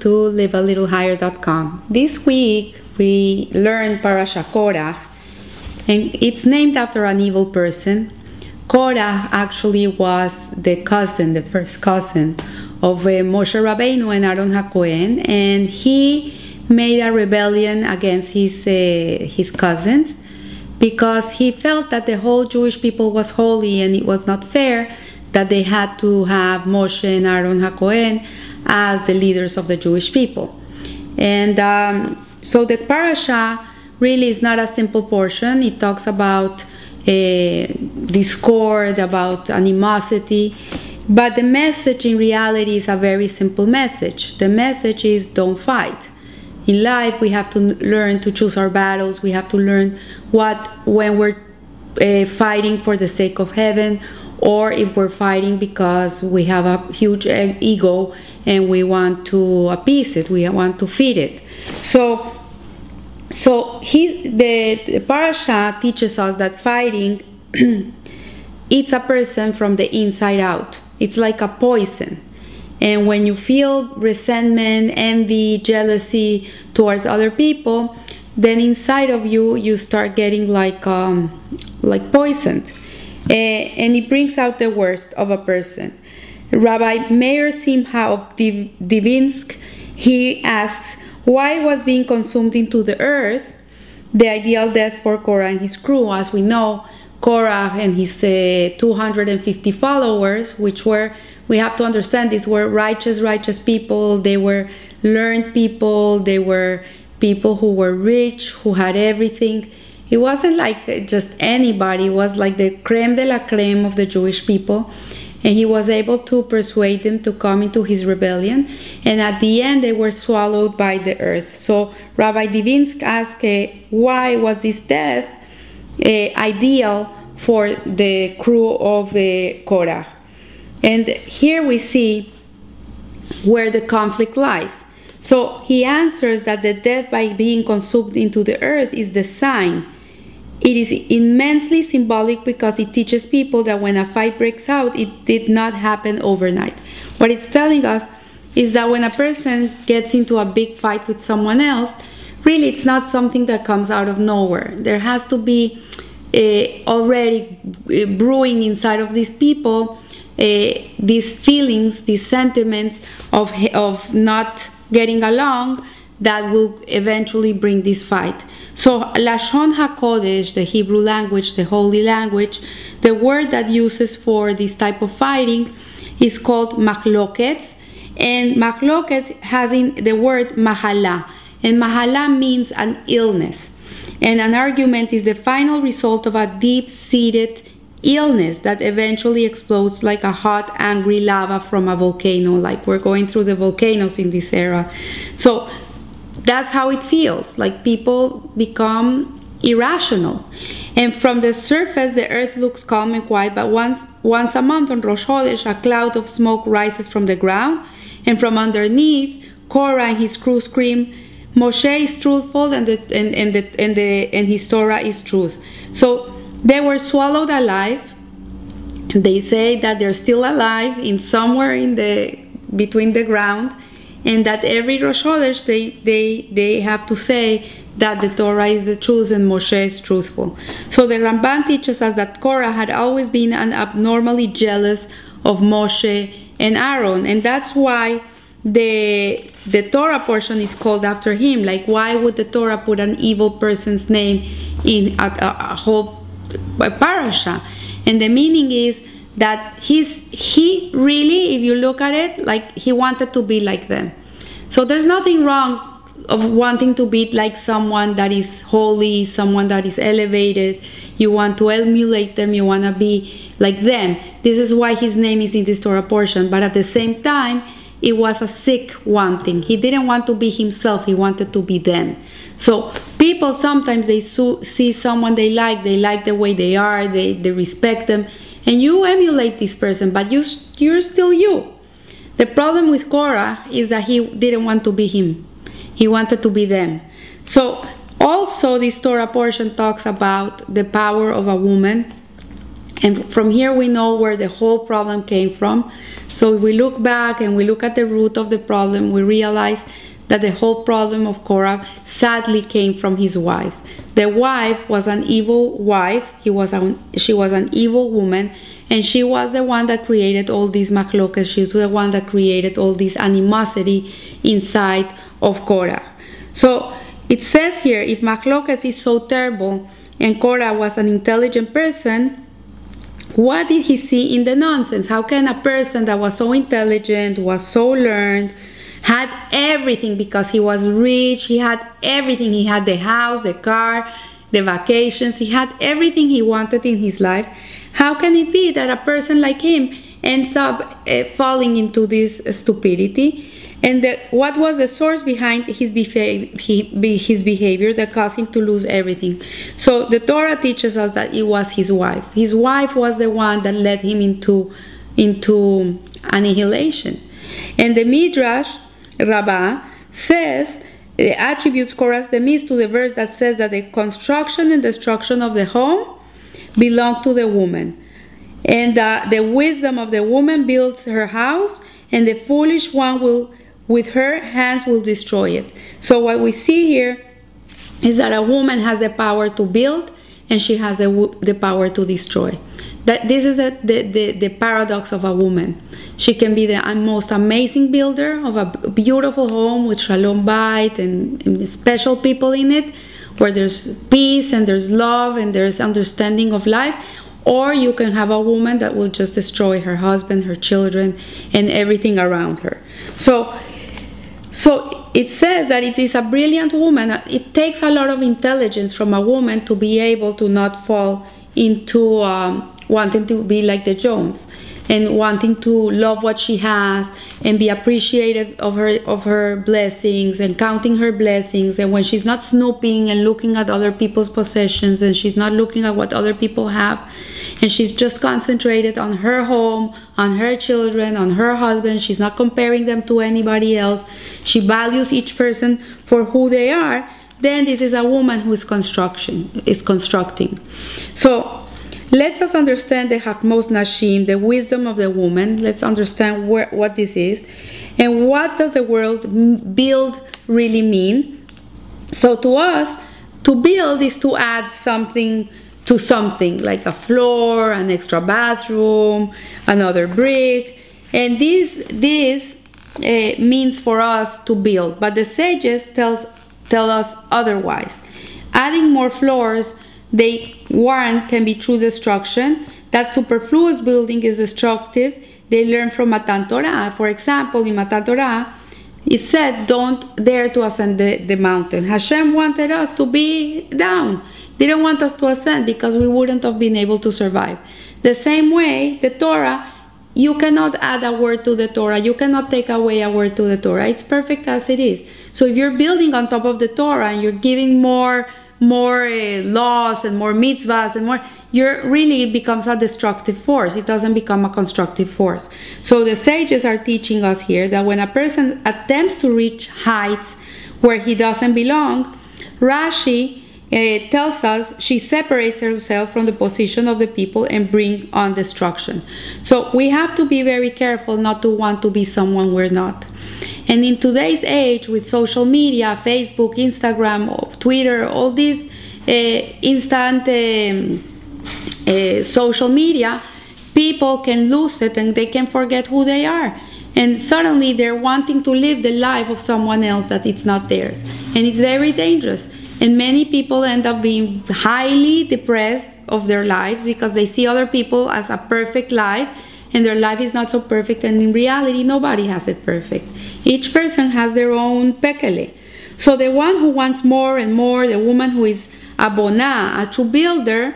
To livealittlehigher.com. This week we learned Parasha Korah and it's named after an evil person. Korah actually was the cousin, the first cousin of uh, Moshe Rabbeinu and Aaron HaKohen and he made a rebellion against his, uh, his cousins because he felt that the whole Jewish people was holy and it was not fair that they had to have Moshe and Aaron HaKohen as the leaders of the Jewish people. And um, so the parasha really is not a simple portion. It talks about uh, discord, about animosity, but the message in reality is a very simple message. The message is don't fight. In life, we have to learn to choose our battles. We have to learn what, when we're uh, fighting for the sake of heaven, or if we're fighting because we have a huge ego and we want to appease it, we want to feed it. So, so he, the, the parasha teaches us that fighting eats a person from the inside out. It's like a poison. And when you feel resentment, envy, jealousy towards other people, then inside of you you start getting like um, like poisoned, and it brings out the worst of a person. Rabbi Meir Simcha of Divinsk, he asks, why was being consumed into the earth the ideal death for Korah and his crew? As we know, Korah and his uh, 250 followers, which were, we have to understand, these were righteous, righteous people. They were learned people. They were people who were rich, who had everything. It wasn't like just anybody, it was like the creme de la creme of the Jewish people and he was able to persuade them to come into his rebellion. And at the end, they were swallowed by the earth. So Rabbi Divinsk asked, uh, why was this death uh, ideal for the crew of uh, Korah? And here we see where the conflict lies. So he answers that the death by being consumed into the earth is the sign it is immensely symbolic because it teaches people that when a fight breaks out, it did not happen overnight. What it's telling us is that when a person gets into a big fight with someone else, really it's not something that comes out of nowhere. There has to be uh, already uh, brewing inside of these people uh, these feelings, these sentiments of, of not getting along that will eventually bring this fight. So Lashon HaKodesh, the Hebrew language, the holy language, the word that uses for this type of fighting is called machlokets, and machlokets has in the word mahala, and mahala means an illness. And an argument is the final result of a deep-seated illness that eventually explodes like a hot, angry lava from a volcano, like we're going through the volcanoes in this era. So that's how it feels. Like people become irrational. And from the surface the earth looks calm and quiet but once once a month on Rosh Chodesh a cloud of smoke rises from the ground and from underneath Korah and his crew scream Moshe is truthful and the, and, and, the, and, the, and his Torah is truth. So they were swallowed alive. They say that they're still alive in somewhere in the between the ground and that every Rosh Chodesh they, they, they have to say that the Torah is the truth and Moshe is truthful. So the Ramban teaches us that Korah had always been an abnormally jealous of Moshe and Aaron, and that's why the the Torah portion is called after him. Like, why would the Torah put an evil person's name in a, a, a whole parasha? And the meaning is that he's he really if you look at it like he wanted to be like them. So there's nothing wrong of wanting to be like someone that is holy someone that is elevated. You want to emulate them you want to be like them. This is why his name is in this torah portion but at the same time it was a sick wanting. He didn't want to be himself he wanted to be them. So people sometimes they see someone they like they like the way they are they, they respect them and you emulate this person, but you, you're still you. The problem with Korah is that he didn't want to be him, he wanted to be them. So, also, this Torah portion talks about the power of a woman. And from here, we know where the whole problem came from. So if we look back and we look at the root of the problem, we realize that the whole problem of Korah sadly came from his wife. The wife was an evil wife. He was a, she was an evil woman, and she was the one that created all these machlokas. She's the one that created all this animosity inside of Korah. So it says here, if machlokas is so terrible, and Korah was an intelligent person, what did he see in the nonsense? How can a person that was so intelligent, was so learned, had everything because he was rich, he had everything. He had the house, the car, the vacations, he had everything he wanted in his life. How can it be that a person like him ends up uh, falling into this stupidity? And the, what was the source behind his behavior, his behavior that caused him to lose everything? So the Torah teaches us that it was his wife. His wife was the one that led him into, into annihilation. And the Midrash Rabbah says it attributes Korah's demise to the verse that says that the construction and destruction of the home belong to the woman. And uh, the wisdom of the woman builds her house, and the foolish one will, with her hands, will destroy it. So, what we see here is that a woman has the power to build, and she has the, the power to destroy. That this is a, the, the, the paradox of a woman. She can be the most amazing builder of a beautiful home with shalom bayit and, and special people in it, where there's peace and there's love and there's understanding of life. Or you can have a woman that will just destroy her husband, her children, and everything around her. So, so it says that it is a brilliant woman. It takes a lot of intelligence from a woman to be able to not fall into um, wanting to be like the Jones and wanting to love what she has and be appreciative of her of her blessings and counting her blessings. And when she's not snooping and looking at other people's possessions and she's not looking at what other people have and she's just concentrated on her home on her children on her husband she's not comparing them to anybody else. She values each person for who they are. Then this is a woman who is construction is constructing. So let us understand the Hakmos Nashim, the wisdom of the woman. Let's understand where, what this is. And what does the word build really mean? So to us, to build is to add something to something, like a floor, an extra bathroom, another brick. And this, this uh, means for us to build. But the sages tells, tell us otherwise. Adding more floors they warn can be true destruction. That superfluous building is destructive. They learn from Matan Torah. For example, in Matan Torah, it said, Don't dare to ascend the, the mountain. Hashem wanted us to be down. Didn't want us to ascend because we wouldn't have been able to survive. The same way, the Torah, you cannot add a word to the Torah. You cannot take away a word to the Torah. It's perfect as it is. So if you're building on top of the Torah and you're giving more more uh, laws and more mitzvahs and more you're really becomes a destructive force. It doesn't become a constructive force. So the sages are teaching us here that when a person attempts to reach heights where he doesn't belong rashi uh, tells us she separates herself from the position of the people and bring on destruction. So we have to be very careful not to want to be someone we're not and in today's age, with social media, Facebook, Instagram, Twitter, all these uh, instant um, uh, social media, people can lose it and they can forget who they are. And suddenly they're wanting to live the life of someone else that it's not theirs. And it's very dangerous. And many people end up being highly depressed of their lives because they see other people as a perfect life and their life is not so perfect and in reality nobody has it perfect. Each person has their own pekele so the one who wants more and more the woman who is a bona a true builder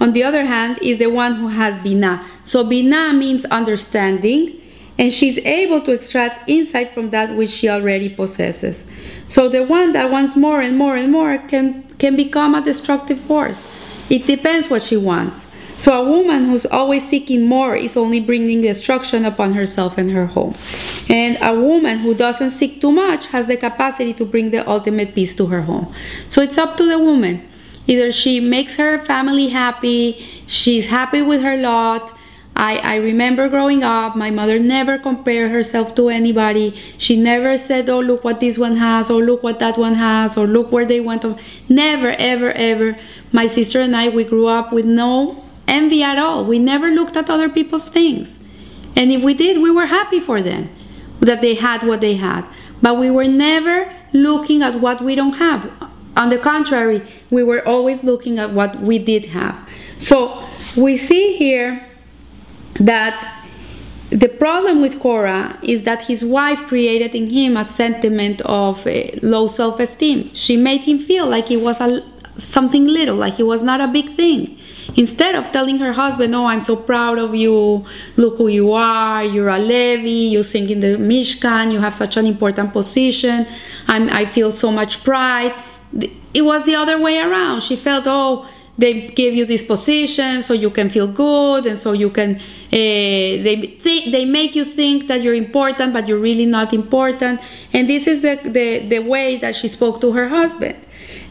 on the other hand is the one who has bina. So bina means understanding and she's able to extract insight from that which she already possesses. So the one that wants more and more and more can can become a destructive force. It depends what she wants so a woman who's always seeking more is only bringing destruction upon herself and her home. And a woman who doesn't seek too much has the capacity to bring the ultimate peace to her home. So it's up to the woman. Either she makes her family happy, she's happy with her lot, I, I remember growing up, my mother never compared herself to anybody. She never said, Oh, look what this one has, or look what that one has, or look where they went. Never, ever, ever. My sister and I, we grew up with no envy at all. We never looked at other people's things. And if we did, we were happy for them that they had what they had. But we were never looking at what we don't have. On the contrary, we were always looking at what we did have. So we see here that the problem with Korah is that his wife created in him a sentiment of uh, low self esteem. She made him feel like he was a, something little, like he was not a big thing. Instead of telling her husband, Oh, I'm so proud of you, look who you are, you're a Levi, you sing in the Mishkan, you have such an important position, I'm, I feel so much pride. It was the other way around. She felt, Oh, they give you this position so you can feel good and so you can uh, they think they make you think that you're important but you're really not important. And this is the, the the way that she spoke to her husband.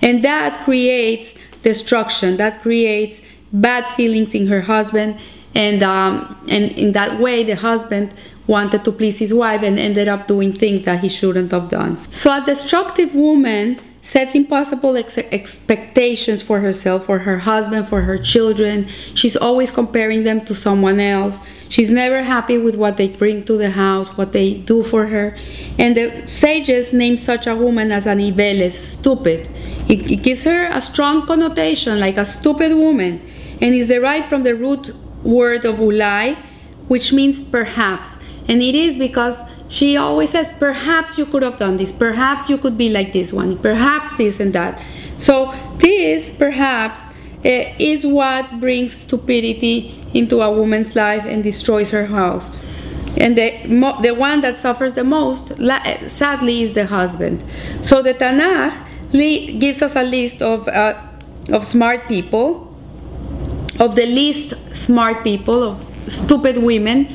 And that creates destruction. That creates bad feelings in her husband and um, and in that way the husband wanted to please his wife and ended up doing things that he shouldn't have done so a destructive woman sets impossible ex- expectations for herself, for her husband, for her children. She's always comparing them to someone else. She's never happy with what they bring to the house, what they do for her. And the sages name such a woman as an ibeles, stupid. It, it gives her a strong connotation, like a stupid woman, and is derived from the root word of ulai, which means perhaps. And it is because she always says, perhaps you could have done this, perhaps you could be like this one, perhaps this and that. So, this perhaps uh, is what brings stupidity into a woman's life and destroys her house. And the, the one that suffers the most, sadly, is the husband. So, the Tanakh gives us a list of, uh, of smart people, of the least smart people, of stupid women,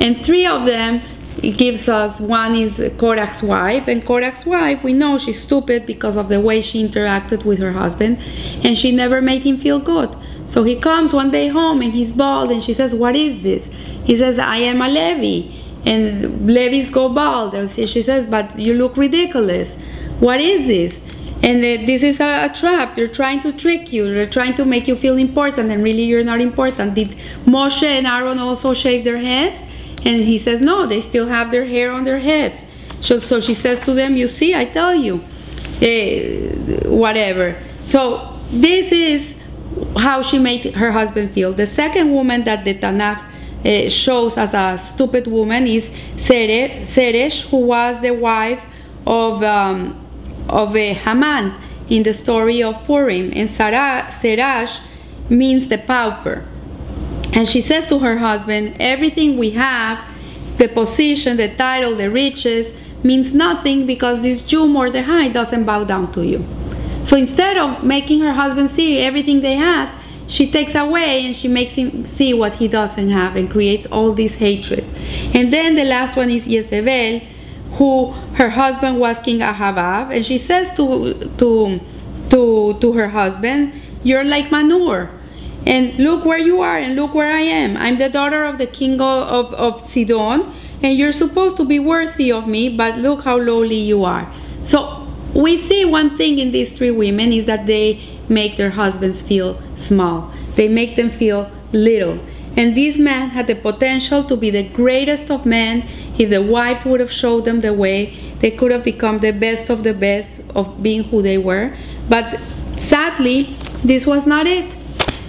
and three of them it gives us one is Korach's wife, and Korach's wife, we know she's stupid because of the way she interacted with her husband, and she never made him feel good. So he comes one day home and he's bald, and she says, What is this? He says, I am a Levi. And Levis go bald. And she says, But you look ridiculous. What is this? And this is a, a, trap. They're trying to trick you. They're trying to make you feel important, and really you're not important. Did Moshe and Aaron also shave their heads? And he says, No, they still have their hair on their heads. So, so she says to them, You see, I tell you, eh, whatever. So this is how she made her husband feel. The second woman that the Tanakh uh, shows as a stupid woman is Seresh, who was the wife of, um, of Haman in the story of Purim. And Sarah, Zeresh means the pauper. And she says to her husband, Everything we have, the position, the title, the riches, means nothing because this Jew Mordecai doesn't bow down to you. So instead of making her husband see everything they had, she takes away and she makes him see what he doesn't have and creates all this hatred. And then the last one is Jezebel, who her husband was King Ahavav, and she says to to to to her husband, "You're like manure." And look where you are, and look where I am. I'm the daughter of the king of, of, of Sidon, and you're supposed to be worthy of me, but look how lowly you are. So we see one thing in these three women is that they make their husbands feel small, they make them feel little. And these men had the potential to be the greatest of men if the wives would have showed them the way. They could have become the best of the best of being who they were. But sadly, this was not it.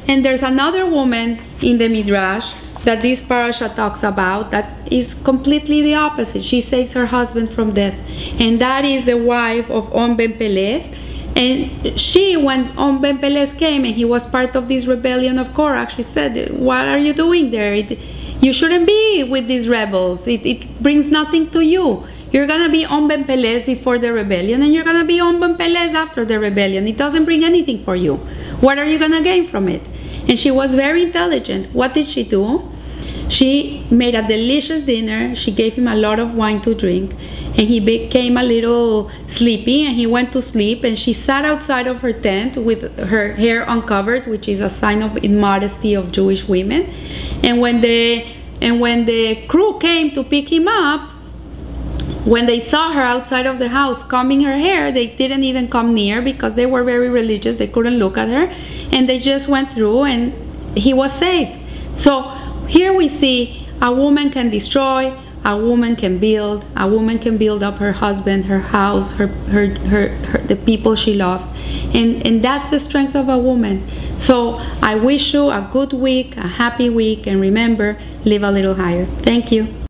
And there's another woman in the Midrash that this parasha talks about that is completely the opposite. She saves her husband from death. And that is the wife of On Ben Peles. And she, when On Ben Peles came and he was part of this rebellion of Korah, she said, What are you doing there? It, you shouldn't be with these rebels. It, it brings nothing to you. You're gonna be On Ben Peles before the rebellion, and you're gonna be On Ben Peles after the rebellion. It doesn't bring anything for you. What are you gonna gain from it? And she was very intelligent. What did she do? She made a delicious dinner. She gave him a lot of wine to drink, and he became a little sleepy and he went to sleep. And she sat outside of her tent with her hair uncovered, which is a sign of immodesty of Jewish women. And when the and when the crew came to pick him up, when they saw her outside of the house combing her hair, they didn't even come near because they were very religious. They couldn't look at her, and they just went through, and he was saved. So here we see a woman can destroy, a woman can build, a woman can build up her husband, her house, her, her, her, her the people she loves, and and that's the strength of a woman. So I wish you a good week, a happy week, and remember, live a little higher. Thank you.